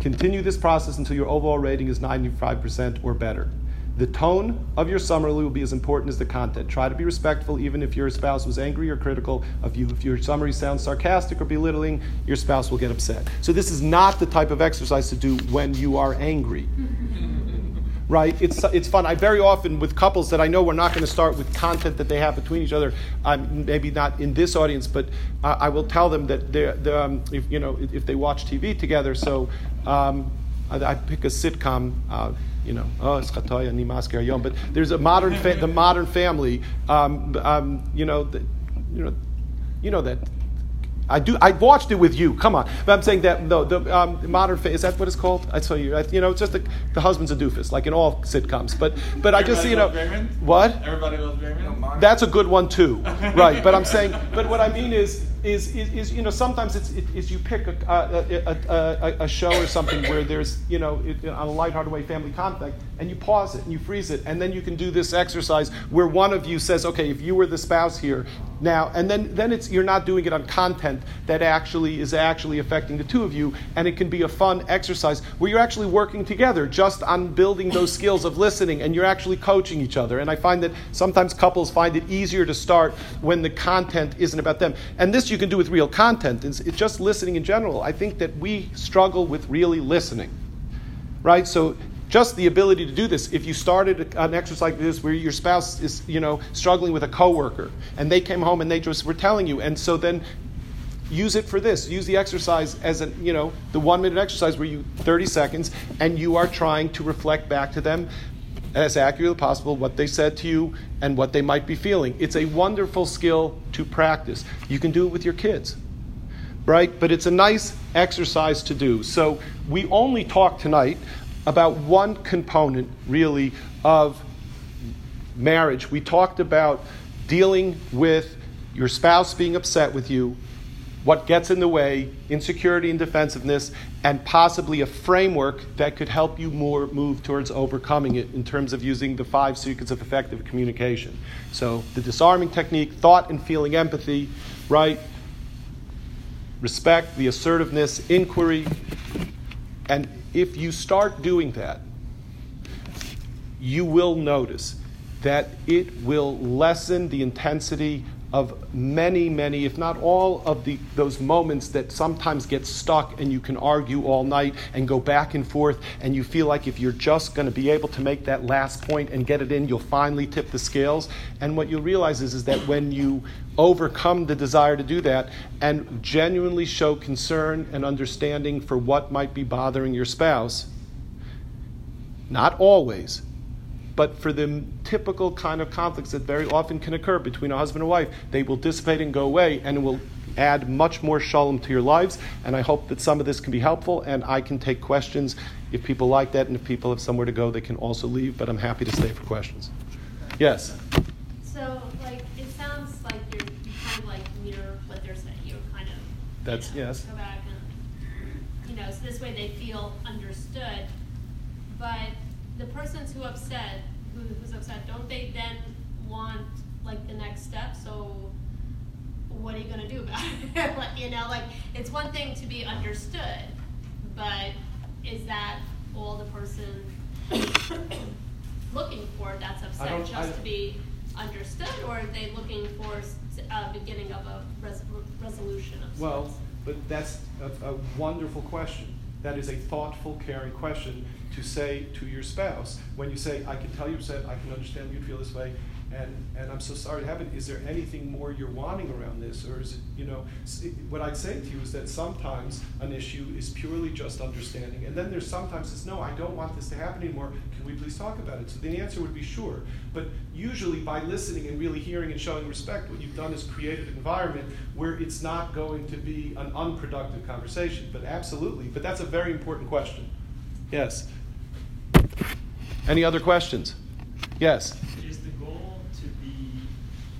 Continue this process until your overall rating is 95% or better. The tone of your summary will be as important as the content. Try to be respectful even if your spouse was angry or critical of you. If your summary sounds sarcastic or belittling, your spouse will get upset. So, this is not the type of exercise to do when you are angry. Right? It's, it's fun. I very often, with couples that I know we're not going to start with content that they have between each other, um, maybe not in this audience, but uh, I will tell them that they're, they're um, if, you know, if they watch TV together, so um, I, I, pick a sitcom. Uh, you know, oh, it's chatoya ni masker But there's a modern, fa- the modern family. Um, um, you know, the, you know, you know that I do. I watched it with you. Come on. But I'm saying that no, the um, modern fa- is that what it's called? I tell you. You know, it's just the, the husband's a doofus, like in all sitcoms. But but I just you know what? Everybody loves Raymond. That's a good one too, *laughs* right? But I'm saying. But what I mean is is, is, is, you know sometimes it's it, is you pick a, a, a, a, show or something where there's you know it, on a lighthearted way family conflict and you pause it and you freeze it and then you can do this exercise where one of you says okay if you were the spouse here now and then then it's you're not doing it on content that actually is actually affecting the two of you and it can be a fun exercise where you're actually working together just on building those skills of listening and you're actually coaching each other and I find that sometimes couples find it easier to start when the content isn't about them and this you can do with real content. It's, it's just listening in general. I think that we struggle with really listening, right? So just the ability to do this. If you started an exercise like this where your spouse is, you know, struggling with a coworker and they came home and they just were telling you, and so then use it for this. Use the exercise as a, you know, the one minute exercise where you 30 seconds and you are trying to reflect back to them as accurately as possible what they said to you and what they might be feeling. It's a wonderful skill to practice. You can do it with your kids, right? But it's a nice exercise to do. So we only talked tonight about one component, really, of marriage. We talked about dealing with your spouse being upset with you, what gets in the way, insecurity and defensiveness, and possibly a framework that could help you more move towards overcoming it in terms of using the five secrets of effective communication. So the disarming technique, thought and feeling empathy, right? Respect, the assertiveness, inquiry. And if you start doing that, you will notice that it will lessen the intensity of many, many, if not all, of the, those moments that sometimes get stuck and you can argue all night and go back and forth, and you feel like if you're just going to be able to make that last point and get it in, you'll finally tip the scales. And what you'll realize is, is that when you overcome the desire to do that and genuinely show concern and understanding for what might be bothering your spouse, not always, but for the typical kind of conflicts that very often can occur between a husband and wife, they will dissipate and go away, and it will add much more shalom to your lives. And I hope that some of this can be helpful, and I can take questions if people like that, and if people have somewhere to go, they can also leave. But I'm happy to stay for questions. Yes. So, like, it sounds like you're you kind of like mirror what they're saying. You're kind of That's- you know, yes. Go back and you know, so this way they feel understood. But the person's who upset, who, who's upset, don't they then want like the next step? So, what are you gonna do about it? *laughs* like, you know, like it's one thing to be understood, but is that all the person *coughs* looking for that's upset just to be understood, or are they looking for a uh, beginning of a res- resolution of Well, sorts? but that's a, a wonderful question. That is a thoughtful, caring question to say to your spouse when you say, "I can tell you're upset. I can understand you feel this way, and and I'm so sorry it happened. Is there anything more you're wanting around this, or is it you know?" What I'd say to you is that sometimes an issue is purely just understanding, and then there's sometimes it's no, I don't want this to happen anymore. Can we please talk about it? So the answer would be sure. But usually by listening and really hearing and showing respect, what you've done is created an environment where it's not going to be an unproductive conversation. But absolutely. But that's a very important question. Yes. Any other questions? Yes. Is the goal to be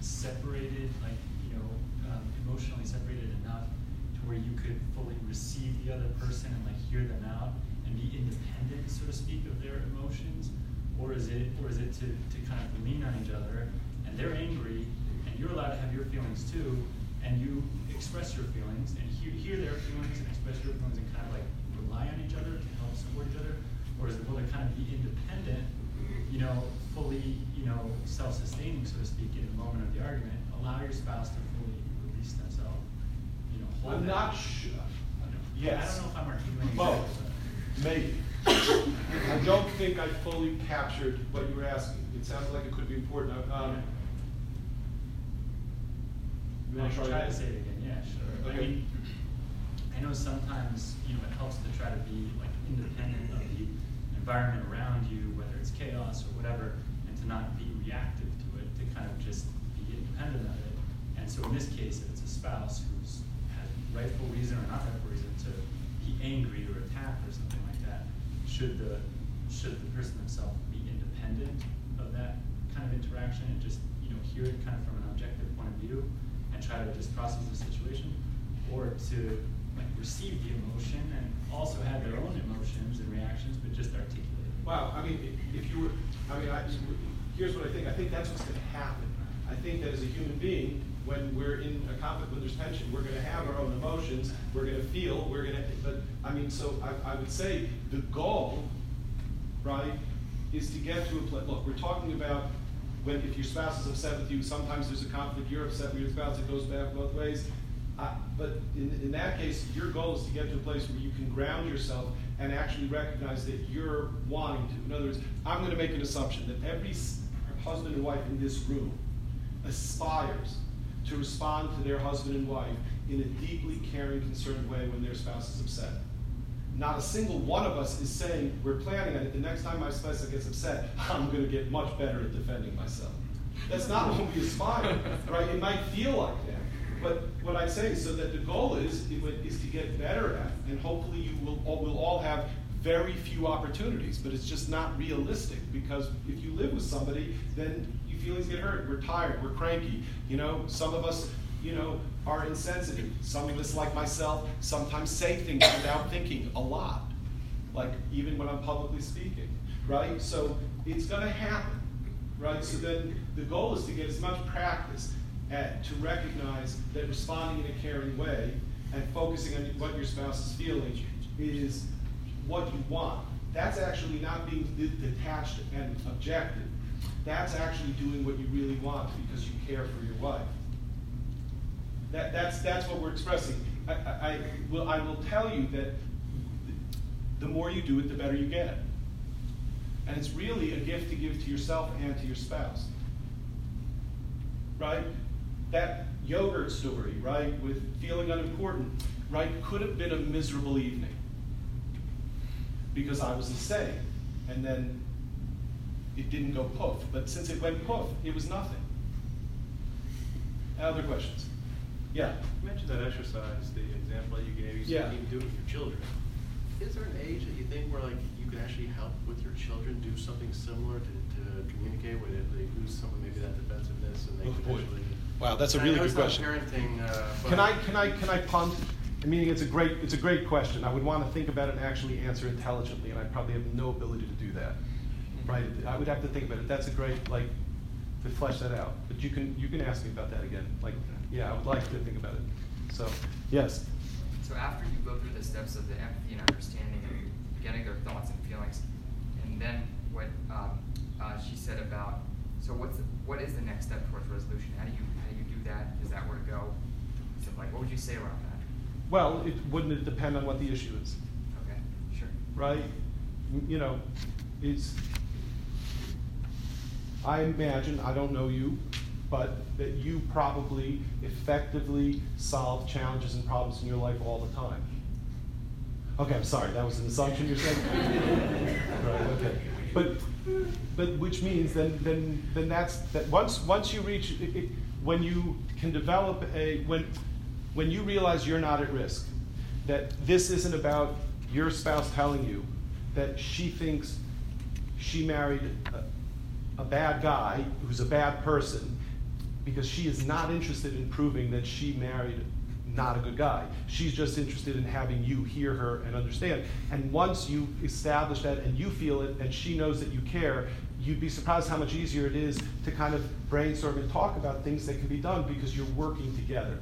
separated, like, you know, um, emotionally separated enough to where you could fully receive the other person and like hear them out and be independent, so to speak, of their emotions? Or is it, or is it to, to kind of lean on each other and they're angry and you're allowed to have your feelings too and you express your feelings and hear, hear their feelings and express your feelings and kind of like rely on each other to help support each other? Or is the to kind of be independent, you know, fully, you know, self-sustaining, so to speak, in the moment of the argument, allow your spouse to fully release themselves, you know, hold I'm it. not sure. Yes. I don't know if I'm articulating. Both. exactly, Maybe. I don't think I fully captured what you were asking. It sounds like it could be important. Um, you I wanna can try try that? to say it again, yeah, sure. I mean, I know sometimes, you know, it helps to try to be like independent of environment around you, whether it's chaos or whatever, and to not be reactive to it, to kind of just be independent of it. And so in this case, if it's a spouse who's has rightful reason or not rightful reason to be angry or attack or something like that, should the should the person themselves be independent of that kind of interaction and just you know hear it kind of from an objective point of view and try to just process the situation, or to like receive the emotion and also had their own emotions and reactions, but just articulated. Wow, I mean, if you were, I mean, I, here's what I think. I think that's what's going to happen. I think that as a human being, when we're in a conflict, when there's tension, we're going to have our own emotions. We're going to feel. We're going to. But I mean, so I, I would say the goal, right, is to get to a place. Look, we're talking about when if your spouse is upset with you. Sometimes there's a conflict. You're upset with your spouse. It goes back both ways. But in, in that case, your goal is to get to a place where you can ground yourself and actually recognize that you're wanting to. In other words, I'm going to make an assumption that every husband and wife in this room aspires to respond to their husband and wife in a deeply caring, concerned way when their spouse is upset. Not a single one of us is saying we're planning on it. The next time my spouse gets upset, I'm going to get much better at defending myself. That's not what we aspire, right? It might feel like but what I say is so that the goal is is to get better at, and hopefully you will all, will all have very few opportunities. But it's just not realistic because if you live with somebody, then your feelings get hurt. We're tired. We're cranky. You know, some of us you know, are insensitive. Some of us, like myself, sometimes say things without thinking a lot, like even when I'm publicly speaking, right? So it's going to happen, right? So then the goal is to get as much practice at, to recognize that responding in a caring way and focusing on what your spouse is feeling is what you want. That's actually not being detached and objective. That's actually doing what you really want because you care for your wife. That, that's, that's what we're expressing. I, I, I, will, I will tell you that the more you do it, the better you get. And it's really a gift to give to yourself and to your spouse. Right? That yogurt story, right, with feeling unimportant, right, could have been a miserable evening because I was insane. And then it didn't go poof. But since it went poof, it was nothing. Other questions? Yeah. You mentioned that exercise, the example that you gave, you Yeah. you can do it with your children. Is there an age that you think where like you can actually help with your children do something similar to, to communicate when they lose some of maybe that defensiveness and they Oh, potentially. Wow, that's a really know good it's not question. Parenting, uh, but. Can I, can I, can I punt? I mean, it's a great, it's a great question. I would want to think about it and actually answer intelligently, and I probably have no ability to do that. Right? I would have to think about it. That's a great, like, to flesh that out. But you can, you can ask me about that again. Like, yeah, I would like to think about it. So, yes. So after you go through the steps of the empathy and understanding and getting their thoughts and feelings, and then what um, uh, she said about, so what's the, what is the next step towards resolution? How do you that? Is that where to go? So like, what would you say around that? Well, it wouldn't it depend on what the issue is, Okay, sure. right? You know, it's. I imagine, I don't know you, but that you probably effectively solve challenges and problems in your life all the time. Okay, I'm sorry, that was an assumption you're saying? *laughs* Right, okay. But, but which means then, then, then that's, that once, once you reach, it, it, when you can develop a, when, when you realize you're not at risk, that this isn't about your spouse telling you that she thinks she married a, a bad guy who's a bad person because she is not interested in proving that she married not a good guy. She's just interested in having you hear her and understand. And once you establish that and you feel it and she knows that you care, you'd be surprised how much easier it is to kind of brainstorm and talk about things that can be done because you're working together.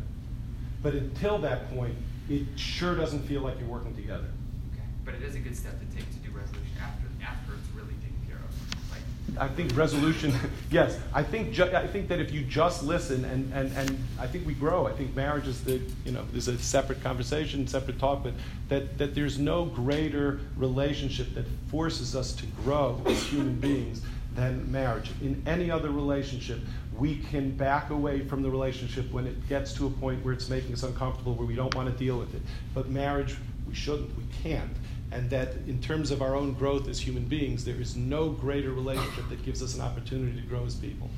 But until that point, it sure doesn't feel like you're working together. Okay, but it is a good step to take to do resolution after after it's really taken care of. Like, I think resolution, *laughs* yes. I think ju- I think that if you just listen and, and, and I think we grow. I think marriage is the you know there's a separate conversation, separate talk, but that, that there's no greater relationship that forces us to grow as human beings than marriage. In any other relationship, we can back away from the relationship when it gets to a point where it's making us uncomfortable, where we don't want to deal with it. But marriage, we shouldn't, we can't. And that in terms of our own growth as human beings, there is no greater relationship that gives us an opportunity to grow as people.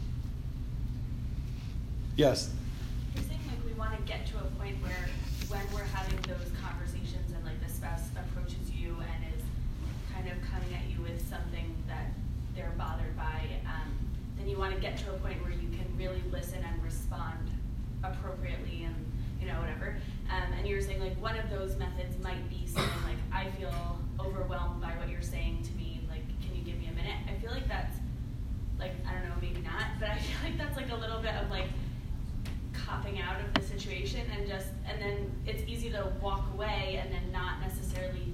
Yes? You're saying like we want to get to a point where when we're having those conversations and like the spouse approaches you and is kind of coming at you with something that they're bothered by, um, then you want to get to a point where you can really listen and respond appropriately and you know whatever. Um, and you're saying like one of those methods might be something like I feel overwhelmed by what you're saying to me. Like, can you give me a minute? I feel like that's like I don't know, maybe not, but I *laughs* feel like that's like a little bit of like copping out of the situation and just and then it's easy to walk away and then not necessarily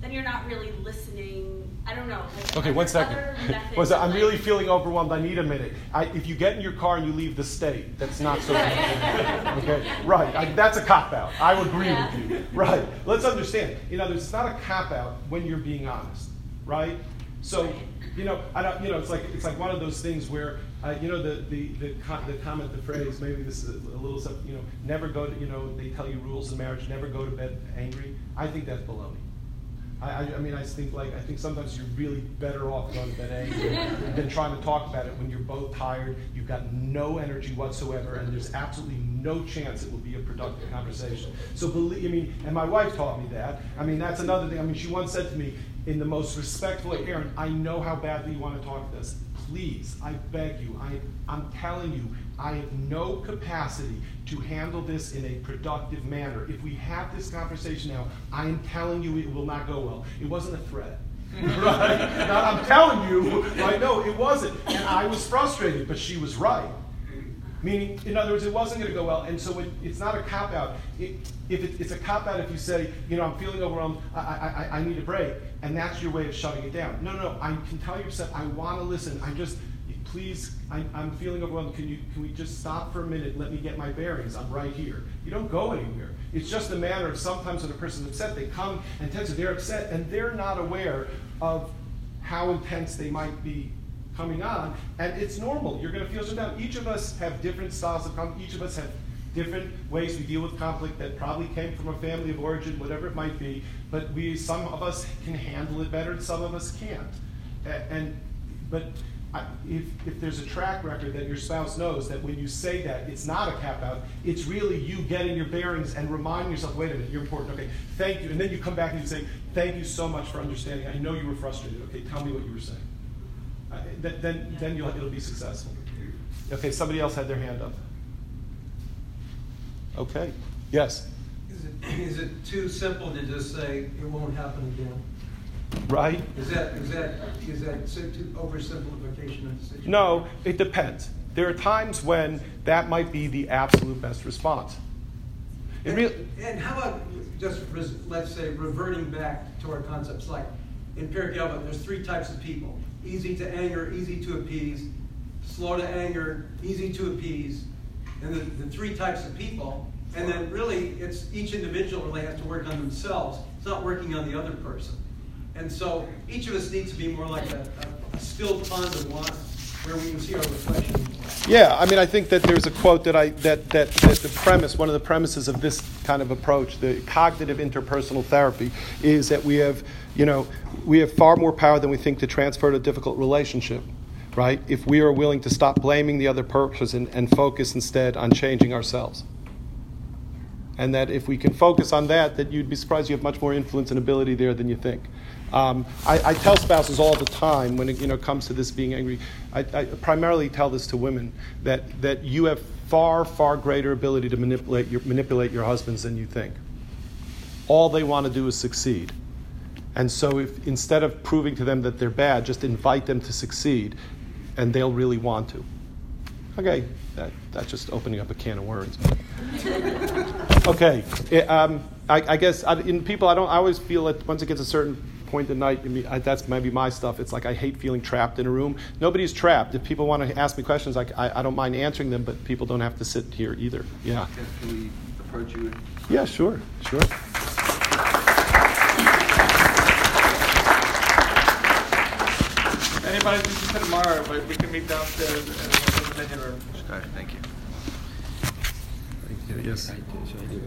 then you're not really listening i don't know like, Okay, one second. one there other *laughs* methods One sec- of, I'm like- really feeling overwhelmed. I need a minute. I, if you get in your car and you leave the state, that's not so *laughs* okay, right. I, that's a cop out. I would agree Yeah. with you. Right. Let's understand. You know, it's not a cop out when you're being honest. Right. So, Right. you know, I don't. You know, it's like it's like one of those things where. Uh, you know the, the, the, co- the comment, the phrase, maybe this is a little, you know, never go to, you know, they tell you rules in marriage, never go to bed angry. I think that's baloney. I, I, I mean, I think like I think sometimes you're really better off going to bed angry than trying to talk about it when you're both tired. You've got no energy whatsoever, and there's absolutely no chance it will be a productive conversation. So believe, I mean, and my wife taught me that. I mean, that's another thing. I mean, she once said to me in the most respectful way, Aaron, I know how badly you want to talk to us. Please, I beg you, I, I'm telling you, I have no capacity to handle this in a productive manner. If we have this conversation now, I am telling you it will not go well. It wasn't a threat. *laughs* right? Now, I'm telling you, right? No, it wasn't. And I was frustrated, but she was right. Meaning, in other words, it wasn't going to go well. And so when, it's not a cop out. It, if it, it's a cop out if you say, you know, I'm feeling overwhelmed, I, I, I, I need a break, and that's your way of shutting it down. No, no, no. I can tell you're. I want to listen. I just, please, I, I'm feeling overwhelmed. Can you, can we just stop for a minute? Let me get my bearings. I'm right here. You don't go anywhere. It's just a matter of sometimes when a person's upset, they come and you they're upset, and they're not aware of how intense they might be coming on, and it's normal. You're going to feel shut down. Each of us have different styles of conflict. Each of us have different ways we deal with conflict that probably came from a family of origin, whatever it might be. But we, some of us can handle it better, and some of us can't. And, and but I, if, if there's a track record that your spouse knows that when you say that, it's not a cap out, it's really you getting your bearings and reminding yourself, wait a minute, you're important. Okay, thank you. And then you come back and you say, thank you so much for understanding. I know you were frustrated. Okay, tell me what you were saying. Uh, then, then, then you'll, it'll be successful. Okay, somebody else had their hand up. Okay, yes. Is it, is it too simple to just say it won't happen again? Right? Is that, is that, is that oversimplification of the situation? No, it depends. There are times when that might be the absolute best response. And, and how about just, res- let's say, reverting back to our concepts, like in Pirkei there's three types of people. Easy to anger, easy to appease, slow to anger, easy to appease, and the, the three types of people. And then really, it's each individual really has to work on themselves. It's not working on the other person. And so each of us needs to be more like a, a, still pond of water where we can see our reflection. Yeah, I mean, I think that there's a quote that I that, that that the premise, one of the premises of this kind of approach, the cognitive interpersonal therapy, is that we have, you know, we have far more power than we think to transfer to a difficult relationship, right? If we are willing to stop blaming the other person and focus instead on changing ourselves. And that if we can focus on that, that you'd be surprised you have much more influence and ability there than you think. Um, I, I, tell spouses all the time when it you know, comes to this being angry, I, I, primarily tell this to women, that, that you have far, far greater ability to manipulate your, manipulate your husbands than you think. All they want to do is succeed. And so if instead of proving to them that they're bad, just invite them to succeed, and they'll really want to. Okay, that, that's just opening up a can of worms. *laughs* okay, it, um, I, I, guess I, in people, I don't. I always feel that once it gets a certain point at night, I, that's maybe my stuff. It's like I hate feeling trapped in a room. Nobody's trapped. If people want to ask me questions, like I, I don't mind answering them, but people don't have to sit here either. Yeah. Can we approach you? Yeah, sure, sure. Anybody interested tomorrow, but we can meet downstairs in the opinion room. Thank you. Thank you. Yes.